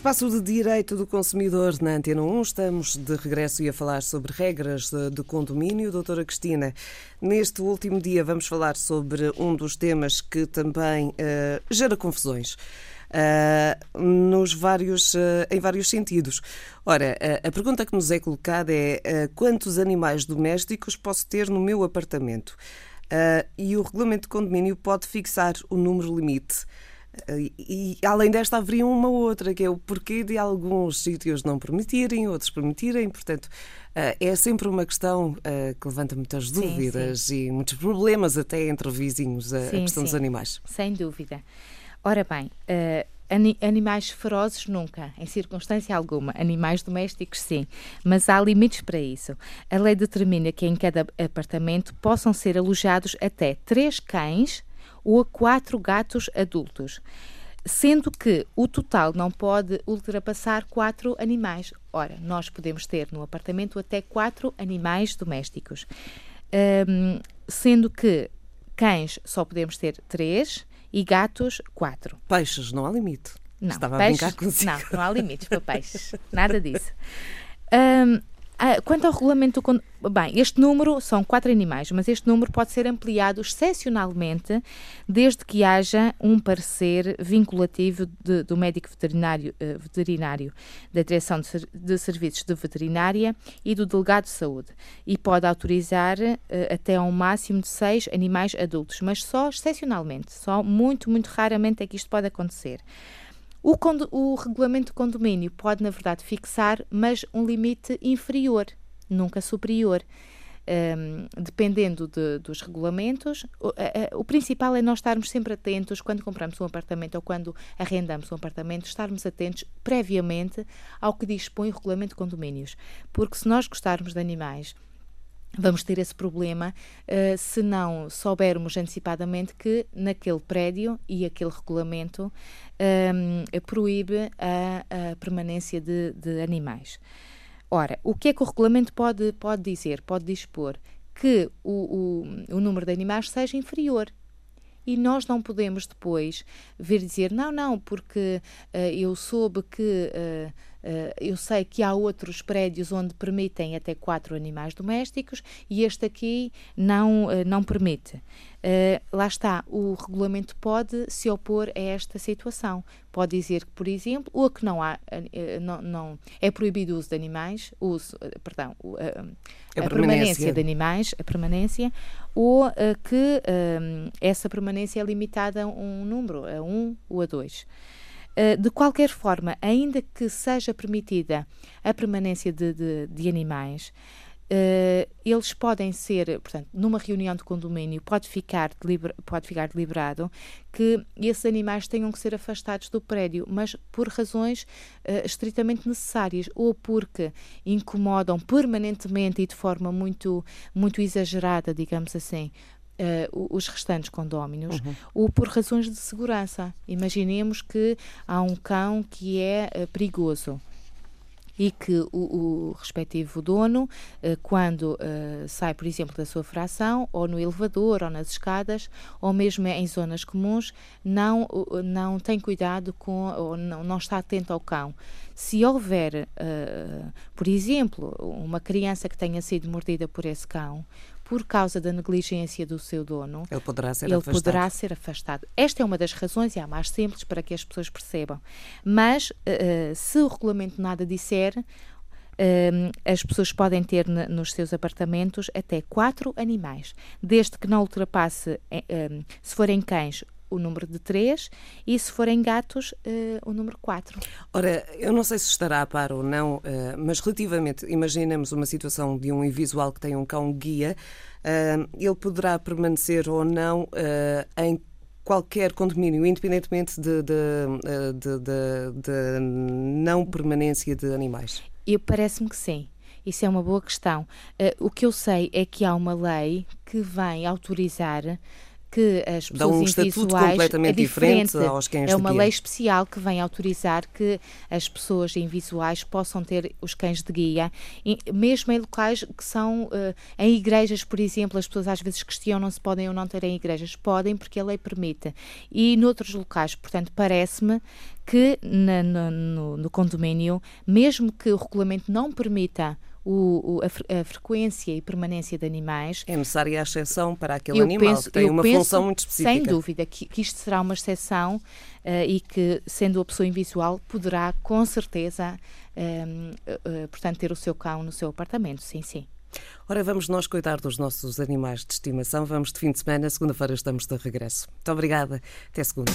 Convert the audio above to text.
Espaço de Direito do Consumidor na Antena 1. Estamos de regresso e a falar sobre regras de condomínio. Doutora Cristina, neste último dia vamos falar sobre um dos temas que também uh, gera confusões. Uh, nos vários, uh, em vários sentidos. Ora, a pergunta que nos é colocada é quantos animais domésticos posso ter no meu apartamento? e o regulamento de condomínio pode fixar o número limite. E, e, além desta, haveria uma outra, que é o porquê de alguns sítios não permitirem, outros permitirem. Portanto, uh, é sempre uma questão uh, que levanta muitas dúvidas sim, sim. e muitos problemas até entre vizinhos, a, sim, a questão dos animais. Sem dúvida. Ora bem, uh, animais ferozes nunca, em circunstância alguma. Animais domésticos sim, mas há limites para isso. A lei determina que em cada apartamento possam ser alojados até três cães ou a quatro gatos adultos, sendo que o total não pode ultrapassar quatro animais. Ora, nós podemos ter no apartamento até quatro animais domésticos, um, sendo que cães só podemos ter três e gatos quatro. Peixes, não há limite. Não, Estava peixes, a brincar consigo. Não, não há limites para peixes. Nada disso. Um, ah, quanto ao regulamento, bem, este número são quatro animais, mas este número pode ser ampliado excepcionalmente desde que haja um parecer vinculativo de, do médico veterinário, uh, veterinário da Direção de, de, Serviços de Veterinária e do Delegado de Saúde e pode autorizar uh, até um máximo de seis animais adultos, mas só excepcionalmente, só muito, muito raramente é que isto pode acontecer. O, o regulamento de condomínio pode, na verdade, fixar, mas um limite inferior, nunca superior. Um, dependendo de, dos regulamentos, o, a, o, principal é nós estarmos sempre atentos quando compramos um apartamento ou quando arrendamos um apartamento, estarmos atentos previamente ao que dispõe o regulamento de condomínios. Porque se nós gostarmos de animais vamos ter esse problema uh, se não soubermos antecipadamente que naquele prédio e aquele regulamento um, ehm, proíbe a, a permanência de, de, animais. Ora, o que é que o regulamento pode, pode dizer? Pode dispor que o, o, o número de animais seja inferior e nós não podemos depois vir dizer não, não, porque uh, eu soube que uh, eu sei que há outros prédios onde permitem até quatro animais domésticos e este aqui não, uh, não permite. Uh, lá está, o regulamento pode se opor a esta situação. Pode dizer que, por exemplo, ou que não há, não, não, é proibido o uso de animais, uso, perdão, a, a, permanência. permanência. de animais, a permanência, ou que essa permanência é limitada a um número, a um ou a dois. Eh, de qualquer forma, ainda que seja permitida a permanência de, de, de animais, Uh, eles podem ser, portanto, numa reunião de condomínio, pode ficar, pode ficar deliberado que esses animais tenham que ser afastados do prédio, mas por razões uh, estritamente necessárias, ou porque incomodam permanentemente e de forma muito, muito exagerada, digamos assim, uh, os restantes condóminos, uhum. ou por razões de segurança. Imaginemos que há um cão que é uh, perigoso e que o, o respectivo dono, uh, quando sai, por exemplo, da sua fração, ou no elevador, ou nas escadas, ou mesmo em zonas comuns, não, não tem cuidado com, ou não, não está atento ao cão. Se houver, por exemplo, uma criança que tenha sido mordida por esse cão, por causa da negligência do seu dono, ele poderá ser ele afastado. Poderá ser afastado. Esta é uma das razões, e há mais simples para que as pessoas percebam. Mas, uh, se o regulamento nada disser, uh, as pessoas podem ter nos seus apartamentos até quatro animais, desde que não ultrapasse, se forem cães, o número de 3 e, se forem gatos, uh, o número 4. Ora, eu não sei se estará a par ou não, uh, mas relativamente, imaginemos uma situação de um invisual que tem um cão guia, uh, ele poderá permanecer ou não em qualquer condomínio, independentemente de, de, de, de não permanência de animais? Parece-me que sim. Isso é uma boa questão. O que eu sei é que há uma lei que vem autorizar que as pessoas Dá um estatuto completamente é diferente, diferente aos cães É uma lei especial que vem autorizar que as pessoas invisuais possam ter os cães de guia, mesmo em locais que são uh, em igrejas, por exemplo, as pessoas às vezes questionam se podem ou não ter em igrejas. Podem, porque a lei permite. E noutros locais, portanto, parece-me que na, no, no, no condomínio, mesmo que o regulamento não permita o, o, a, a, frequência e permanência de animais. É necessária a exceção para aquele animal, penso, que tem uma penso, função muito específica. Sem dúvida, que, que isto será uma exceção uh, e que, sendo a pessoa invisual, poderá com certeza, uh, portanto, ter o seu cão no seu apartamento. Sim, sim. Ora, vamos nós cuidar dos nossos animais de estimação. Vamos de fim de semana. Segunda-feira estamos de regresso. Muito obrigada. Até segunda.